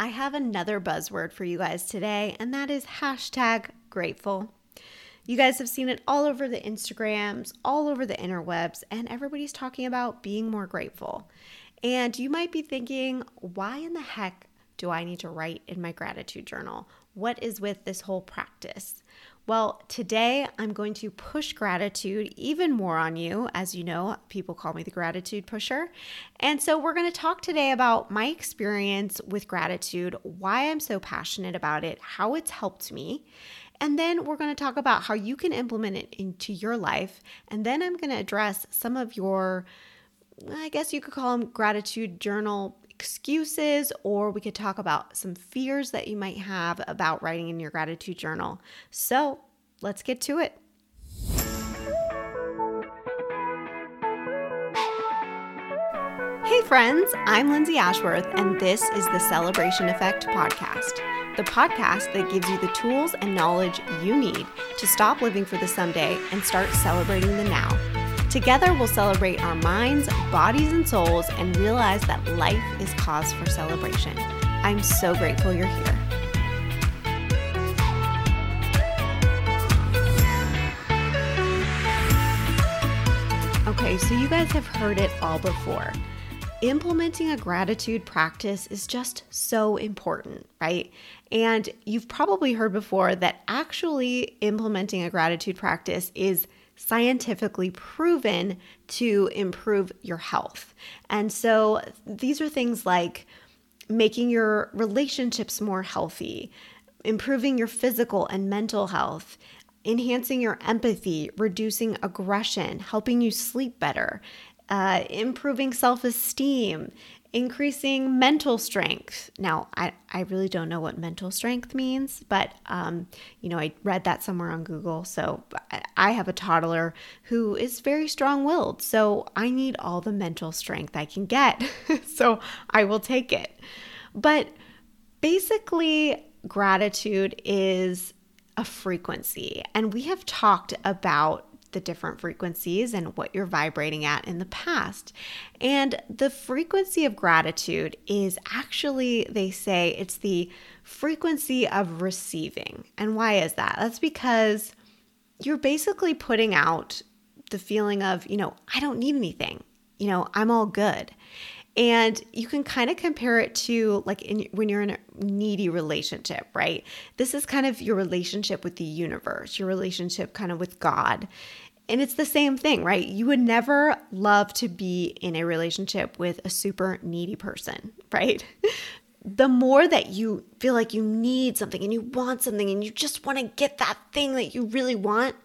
I have another buzzword for you guys today, and that is hashtag grateful. You guys have seen it all over the Instagrams, all over the interwebs, and everybody's talking about being more grateful. And you might be thinking, why in the heck do I need to write in my gratitude journal? What is with this whole practice? Well, today I'm going to push gratitude even more on you. As you know, people call me the gratitude pusher. And so we're going to talk today about my experience with gratitude, why I'm so passionate about it, how it's helped me. And then we're going to talk about how you can implement it into your life. And then I'm going to address some of your, I guess you could call them gratitude journal excuses, or we could talk about some fears that you might have about writing in your gratitude journal. So let's get to it. Hey, friends, I'm Lindsay Ashworth, and this is the Celebration Effect podcast, the podcast that gives you the tools and knowledge you need to stop living for the someday and start celebrating the now. Together, we'll celebrate our minds, bodies, and souls and realize that life is cause for celebration. I'm so grateful you're here. Okay, so you guys have heard it all before. Implementing a gratitude practice is just so important, right? And you've probably heard before that actually implementing a gratitude practice is scientifically proven to improve your health. And so these are things like making your relationships more healthy, improving your physical and mental health, enhancing your empathy, reducing aggression, helping you sleep better, uh, improving self esteem, increasing mental strength. Now, I, I really don't know what mental strength means, but, um, you know, I read that somewhere on Google. So I have a toddler who is very strong willed. So I need all the mental strength I can get. so I will take it. But basically, gratitude is a frequency. And we have talked about the different frequencies and what you're vibrating at in the past. And the frequency of gratitude is actually, they say, it's the frequency of receiving. And why is that? That's because you're basically putting out the feeling of, you know, I don't need anything, you know, I'm all good. And you can kind of compare it to like in, when you're in a needy relationship, right? This is kind of your relationship with the universe, your relationship kind of with God. And it's the same thing, right? You would never love to be in a relationship with a super needy person, right? the more that you feel like you need something and you want something and you just want to get that thing that you really want,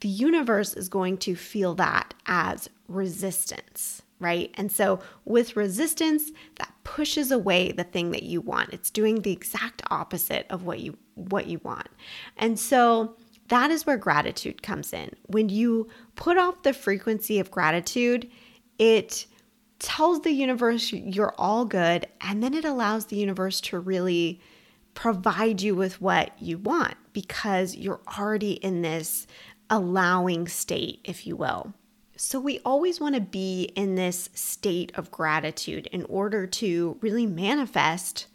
the universe is going to feel that as resistance right? And so with resistance, that pushes away the thing that you want. It's doing the exact opposite of what you what you want. And so that is where gratitude comes in. When you put off the frequency of gratitude, it tells the universe you're all good and then it allows the universe to really provide you with what you want because you're already in this allowing state, if you will. So, we always want to be in this state of gratitude in order to really manifest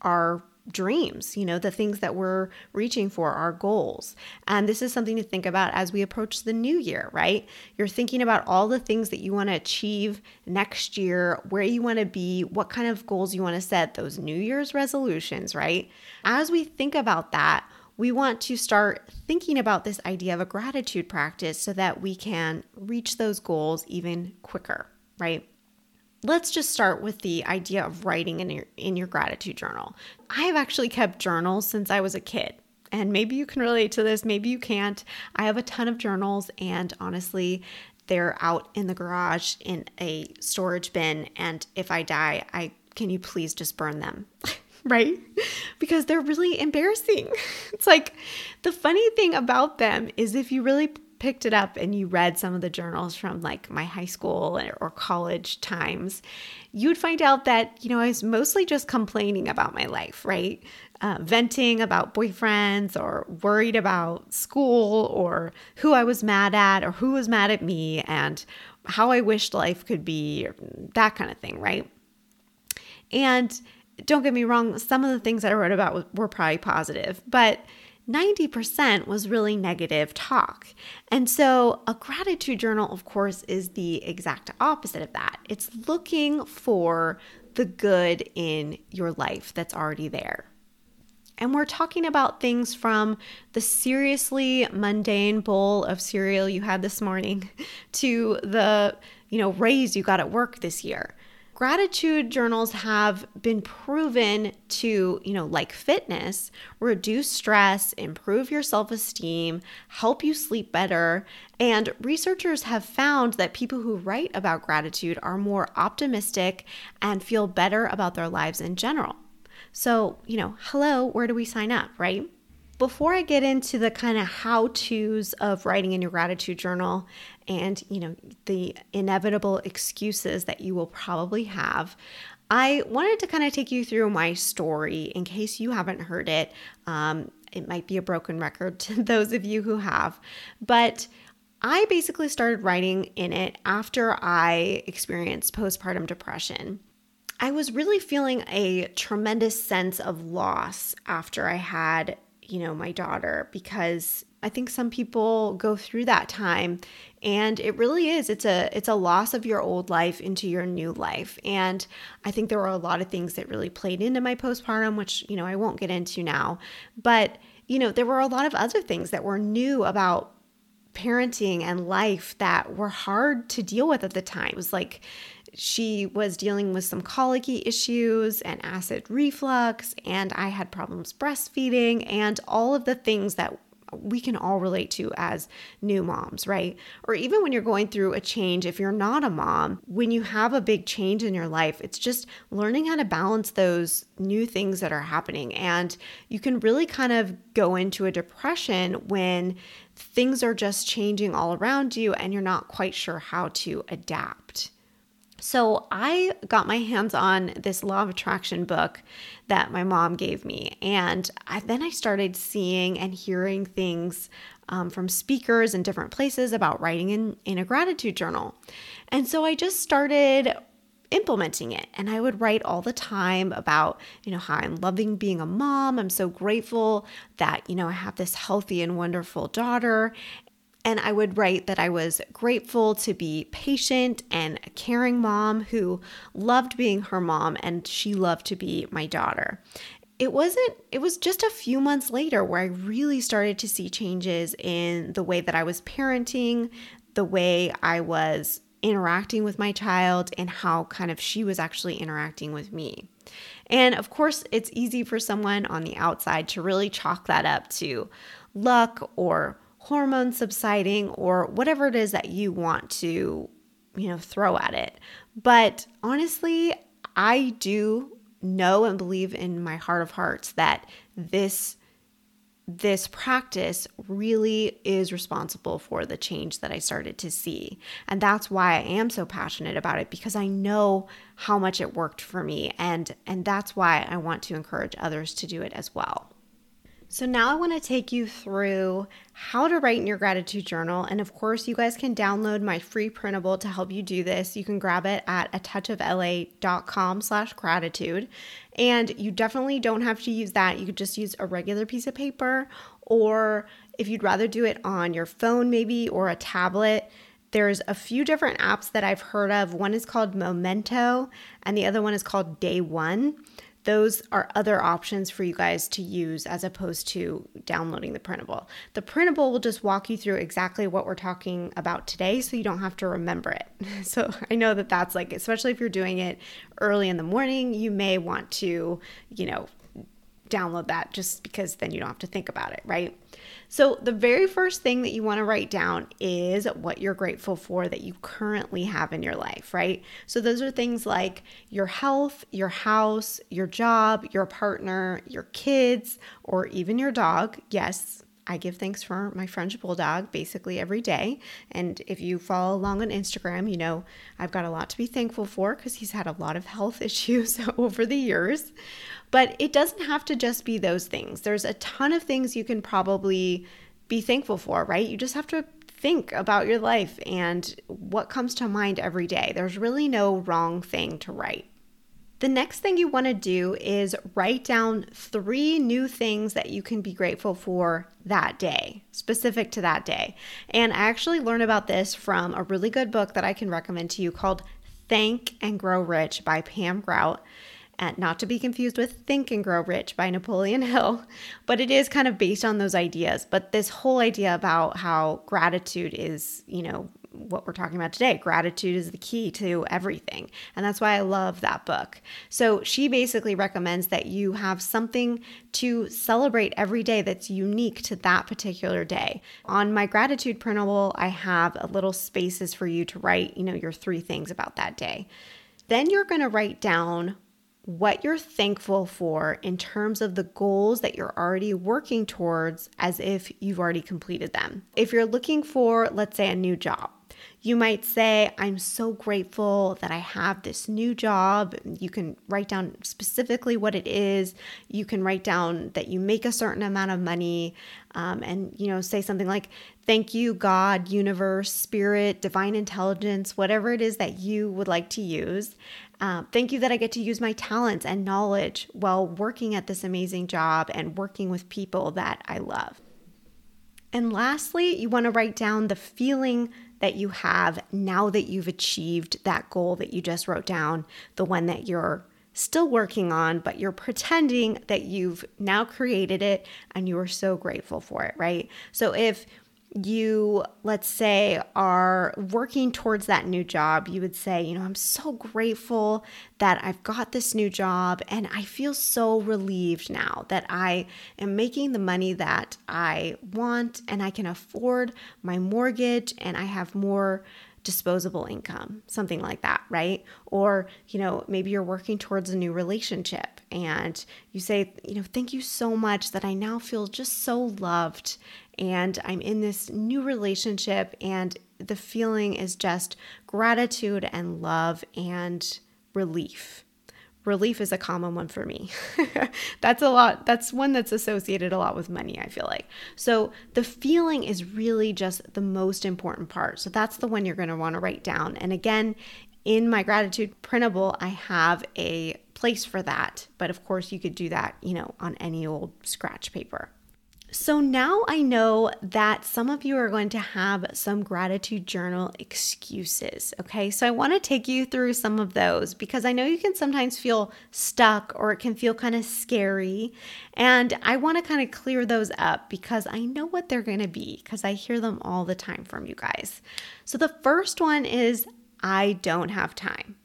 our dreams, you know, the things that we're reaching for, our goals. And this is something to think about as we approach the new year, right? You're thinking about all the things that you want to achieve next year, where you want to be, what kind of goals you want to set, those New Year's resolutions, right? As we think about that, we want to start thinking about this idea of a gratitude practice so that we can reach those goals even quicker, right? Let's just start with the idea of writing in your in your gratitude journal. I have actually kept journals since I was a kid. And maybe you can relate to this, maybe you can't. I have a ton of journals and honestly, they're out in the garage in a storage bin and if I die, I can you please just burn them? right? Because they're really embarrassing. It's like the funny thing about them is if you really picked it up and you read some of the journals from like my high school or college times, you'd find out that, you know, I was mostly just complaining about my life, right? Uh, venting about boyfriends or worried about school or who I was mad at or who was mad at me and how I wished life could be, that kind of thing, right? And don't get me wrong, some of the things that I wrote about were probably positive, but 90% was really negative talk. And so, a gratitude journal, of course, is the exact opposite of that. It's looking for the good in your life that's already there. And we're talking about things from the seriously mundane bowl of cereal you had this morning to the, you know, raise you got at work this year. Gratitude journals have been proven to, you know, like fitness, reduce stress, improve your self esteem, help you sleep better. And researchers have found that people who write about gratitude are more optimistic and feel better about their lives in general. So, you know, hello, where do we sign up, right? Before I get into the kind of how to's of writing in your gratitude journal and, you know, the inevitable excuses that you will probably have, I wanted to kind of take you through my story in case you haven't heard it. Um, it might be a broken record to those of you who have, but I basically started writing in it after I experienced postpartum depression. I was really feeling a tremendous sense of loss after I had you know, my daughter because I think some people go through that time and it really is it's a it's a loss of your old life into your new life. And I think there were a lot of things that really played into my postpartum which you know I won't get into now. But you know there were a lot of other things that were new about parenting and life that were hard to deal with at the time. It was like she was dealing with some colicky issues and acid reflux, and I had problems breastfeeding, and all of the things that we can all relate to as new moms, right? Or even when you're going through a change, if you're not a mom, when you have a big change in your life, it's just learning how to balance those new things that are happening. And you can really kind of go into a depression when things are just changing all around you and you're not quite sure how to adapt. So I got my hands on this law of attraction book that my mom gave me. And I, then I started seeing and hearing things um, from speakers in different places about writing in, in a gratitude journal. And so I just started implementing it and i would write all the time about you know how i'm loving being a mom i'm so grateful that you know i have this healthy and wonderful daughter and I would write that I was grateful to be patient and a caring mom who loved being her mom and she loved to be my daughter. It wasn't, it was just a few months later where I really started to see changes in the way that I was parenting, the way I was interacting with my child, and how kind of she was actually interacting with me. And of course, it's easy for someone on the outside to really chalk that up to luck or hormones subsiding or whatever it is that you want to, you know, throw at it. But honestly, I do know and believe in my heart of hearts that this this practice really is responsible for the change that I started to see. And that's why I am so passionate about it because I know how much it worked for me and and that's why I want to encourage others to do it as well. So, now I want to take you through how to write in your gratitude journal. And of course, you guys can download my free printable to help you do this. You can grab it at a touchofla.com slash gratitude. And you definitely don't have to use that. You could just use a regular piece of paper, or if you'd rather do it on your phone, maybe, or a tablet. There's a few different apps that I've heard of. One is called Memento, and the other one is called Day One those are other options for you guys to use as opposed to downloading the printable. The printable will just walk you through exactly what we're talking about today so you don't have to remember it. So I know that that's like, especially if you're doing it early in the morning, you may want to, you know, download that just because then you don't have to think about it, right? So, the very first thing that you want to write down is what you're grateful for that you currently have in your life, right? So, those are things like your health, your house, your job, your partner, your kids, or even your dog. Yes, I give thanks for my French bulldog basically every day. And if you follow along on Instagram, you know I've got a lot to be thankful for because he's had a lot of health issues over the years. But it doesn't have to just be those things. There's a ton of things you can probably be thankful for, right? You just have to think about your life and what comes to mind every day. There's really no wrong thing to write. The next thing you want to do is write down three new things that you can be grateful for that day, specific to that day. And I actually learned about this from a really good book that I can recommend to you called Thank and Grow Rich by Pam Grout. And not to be confused with Think and Grow Rich by Napoleon Hill, but it is kind of based on those ideas. But this whole idea about how gratitude is, you know, what we're talking about today. Gratitude is the key to everything. And that's why I love that book. So she basically recommends that you have something to celebrate every day that's unique to that particular day. On my gratitude printable, I have a little spaces for you to write, you know, your three things about that day. Then you're going to write down what you're thankful for in terms of the goals that you're already working towards as if you've already completed them. If you're looking for, let's say, a new job, you might say, I'm so grateful that I have this new job. You can write down specifically what it is. You can write down that you make a certain amount of money um, and, you know, say something like, Thank you, God, universe, spirit, divine intelligence, whatever it is that you would like to use. Uh, thank you that I get to use my talents and knowledge while working at this amazing job and working with people that I love. And lastly, you want to write down the feeling that you have now that you've achieved that goal that you just wrote down, the one that you're still working on, but you're pretending that you've now created it and you are so grateful for it, right? So if you, let's say, are working towards that new job, you would say, you know, I'm so grateful that I've got this new job and I feel so relieved now that I am making the money that I want and I can afford my mortgage and I have more disposable income, something like that, right? Or, you know, maybe you're working towards a new relationship and you say, you know, thank you so much that I now feel just so loved and I'm in this new relationship and the feeling is just gratitude and love and relief relief is a common one for me. that's a lot, that's one that's associated a lot with money, I feel like. So the feeling is really just the most important part. So that's the one you're want to write down. And again, in my gratitude printable, I have a place for that. But of course, you could do that, you know, on any old scratch paper. So now I know that some of you are going to have some gratitude journal excuses. Okay, so I want to take you through some of those because I know you can sometimes feel stuck or it can feel kind of scary. And I want to kind of clear those up because I know what they're going to be because I hear them all the time from you guys. So the first one is I don't have time.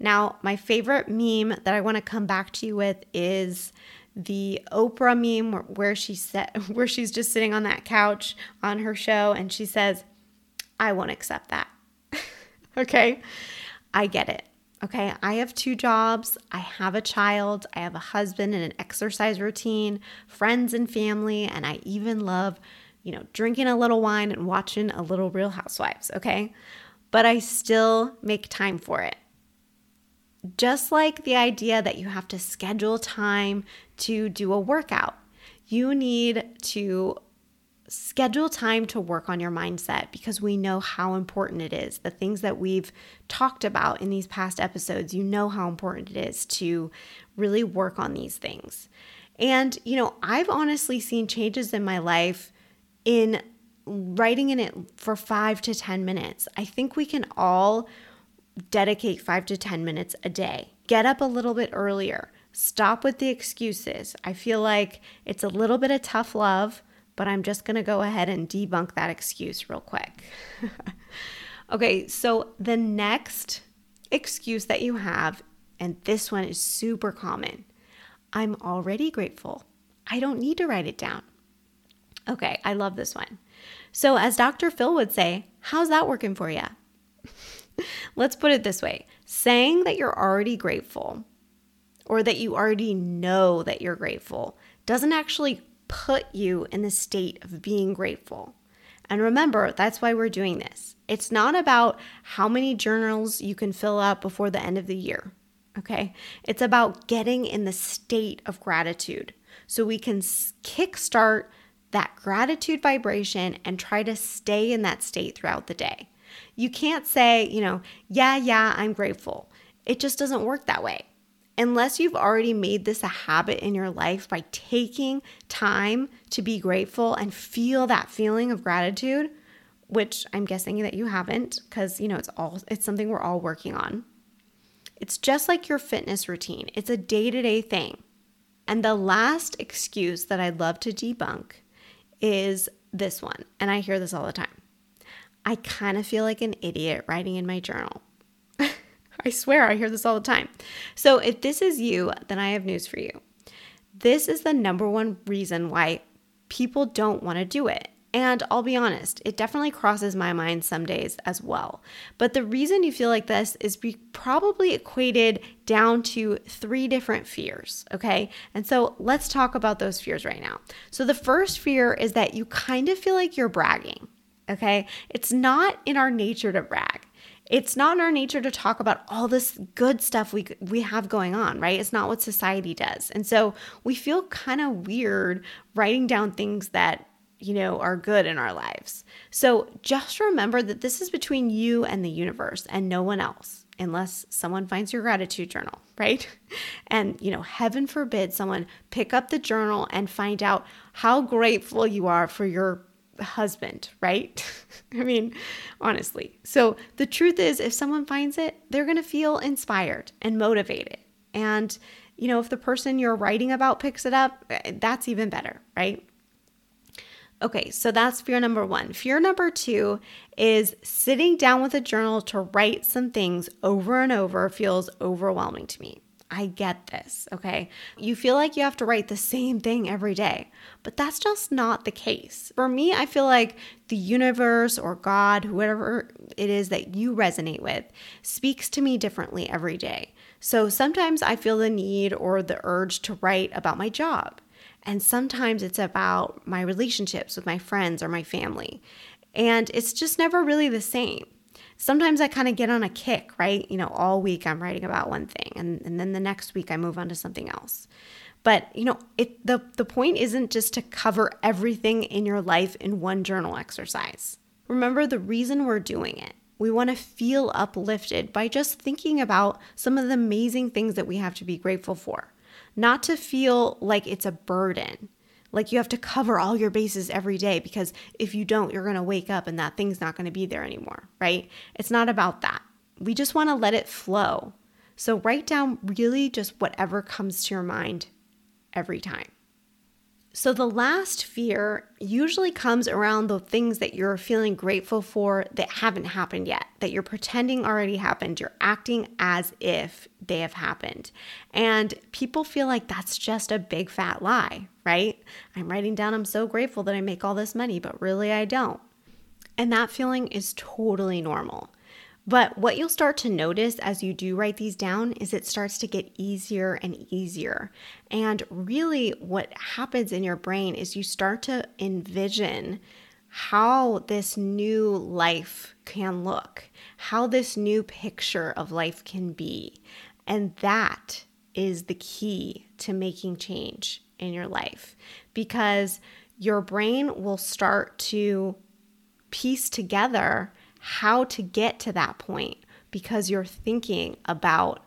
Now, my favorite meme that I want to come back to you with is the Oprah meme where she said where she's just sitting on that couch on her show and she says, "I won't accept that." okay? I get it. Okay, I have two jobs. I have a child. I have a husband and an exercise routine, friends and family, and I even love, you know, drinking a little wine and watching a little Real Housewives, okay? But I still make time for it. Just like the idea that you have to schedule time to do a workout, you need to schedule time to work on your mindset because we know how important it is. The things that we've talked about in these past episodes, you know how important it is to really work on these things. And, you know, I've honestly seen changes in my life in writing in it for five to 10 minutes. I think we can all dedicate five to 10 minutes a day. Get up a little bit earlier. Stop with the excuses. I feel like it's a little bit of tough love, but I'm just going to go ahead and debunk that excuse real quick. okay, so the next excuse that you have, and this one is super common I'm already grateful. I don't need to write it down. Okay, I love this one. So, as Dr. Phil would say, how's that working for you? Let's put it this way saying that you're already grateful or that you already know that you're grateful doesn't actually put you in the state of being grateful. And remember, that's why we're doing this. It's not about how many journals you can fill out before the end of the year. Okay. It's about getting in the state of gratitude so we can kickstart that gratitude vibration and try to stay in that state throughout the day. You can't say, you know, yeah, yeah, I'm grateful. It just doesn't work that way. unless you've already made this a habit in your life by taking time to be grateful and feel that feeling of gratitude, which I'm guessing that you haven't because, you know, it's all it's something we're all working on. It's just like your fitness routine. It's a day-to-day thing. And the last excuse that I'd love to debunk is this one. And I hear this all the time. I kind of feel like an idiot writing in my journal. I swear I hear this all the time. So if this is you, then I have news for you. This is the number one reason why people don't want to do it. And I'll be honest, it definitely crosses my mind some days as well. But the reason you feel like this is probably equated down to three different fears, okay? And so let's talk about those fears right now. So the first fear is that you kind of feel like you're bragging, okay? It's not in our nature to brag it's not in our nature to talk about all this good stuff we we have going on, right? It's not what society does. And so we feel kind of weird writing down things that you know are good in our lives. So just remember that this is between you and the universe and no one else unless someone finds your gratitude journal, right? And, you know, heaven forbid someone pick up the journal and find out how grateful you are for your husband, right? I mean, honestly. So the truth is, if someone finds it, they're going to feel inspired and motivated. And, you know, if the person you're writing about picks it up, eh, that's even better, right? Okay, so that's fear number one. Fear number two is sitting down with a journal to write some things over and over feels overwhelming to me. I get this, okay? You feel like you have to write the same thing every day, but that's just not the case. For me, I feel like the universe or God, whoever it is that you resonate with, speaks to me differently every day. So sometimes I feel the need or the urge to write about my job. And sometimes it's about my relationships with my friends or my family. And it's just never really the same sometimes I kind of get on a kick, right? You know, all week I'm writing about one thing and, and then the next week I move on to something else. But you know, it the, the point isn't just to cover everything in your life in one journal exercise. Remember the reason we're doing it. We want to feel uplifted by just thinking about some of the amazing things that we have to be grateful for, not to feel like it's a burden. Like you have to cover all your bases every day because if you don't, you're going to wake up and that thing's not going to be there anymore, right? It's not about that. We just want to let it flow. So write down really just whatever comes to your mind every time. So, the last fear usually comes around the things that you're feeling grateful for that haven't happened yet, that you're pretending already happened. You're acting as if they have happened. And people feel like that's just a big fat lie, right? I'm writing down, I'm so grateful that I make all this money, but really I don't. And that feeling is totally normal. But what you'll start to notice as you do write these down is it starts to get easier and easier. And really, what happens in your brain is you start to envision how this new life can look, how this new picture of life can be. And that is the key to making change in your life because your brain will start to piece together how to get to that point because you're thinking about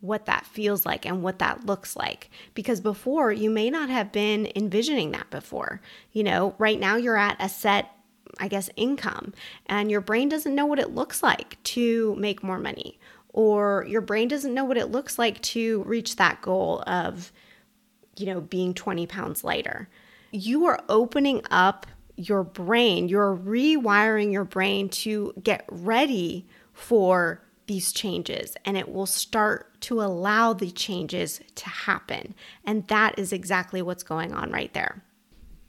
what that feels like and what that looks like. Because before, you may not have been envisioning that before. You know, right now you're at a set, I guess, income, and your brain doesn't know what it looks like to make more money, or your brain doesn't know what it looks like to reach that goal of, you know, being 20 pounds lighter. You are opening up your brain, you're rewiring your brain to get ready for these changes and it will start to allow the changes to happen. And that is exactly what's going on right there.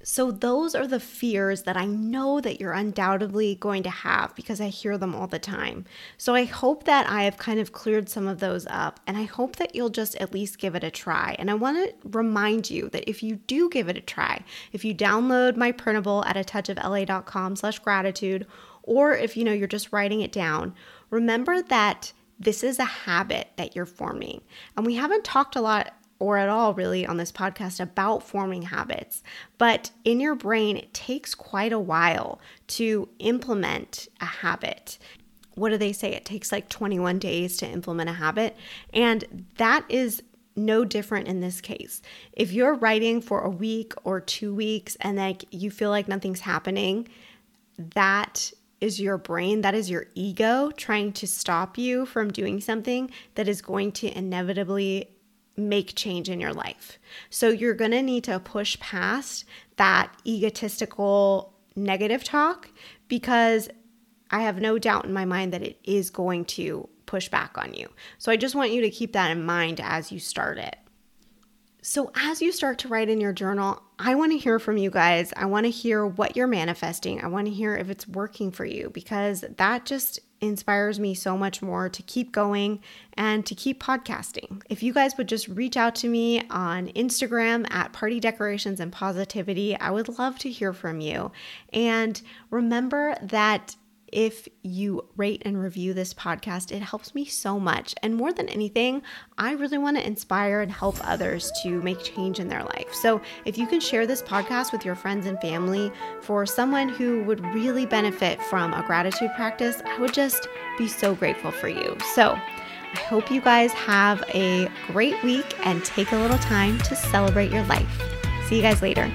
So, those are the fears that I know that you're undoubtedly going to have because I hear them all the time. So, I hope that I have kind of cleared some of those up and I hope that you'll just at least give it a try. And I want to remind you that if you do give it a try, if you download my printable at a touch of la.com slash gratitude, or if you know you're just writing it down, remember that this is a habit that you're forming. And we haven't talked a lot or at all really on this podcast about forming habits. But in your brain, it takes quite a while to implement a habit. What do they say? It takes like 21 days to implement a habit. And that is no different in this case. If you're writing for a week or two weeks and like you feel like nothing's happening, that is your brain, that is your ego trying to stop you from doing something that is going to inevitably make change in your life. So you're going to need to push past that egotistical negative talk because I have no doubt in my mind that it is going to push back on you. So I just want you to keep that in mind as you start it. So, as you start to write in your journal, I want to hear from you guys. I want to hear what you're manifesting. I want to hear if it's working for you because that just inspires me so much more to keep going and to keep podcasting. If you guys would just reach out to me on Instagram at Party Decorations and Positivity, I would love to hear from you. And remember that if you rate and review this podcast. It helps me so much. And more than anything, I really want to inspire and help others to make change in their life. So if you can share this podcast with your friends and family for someone who would really benefit from a gratitude practice, I would just be so grateful for you. So, I hope you guys have a great week and take a little time to celebrate your life. See you guys later.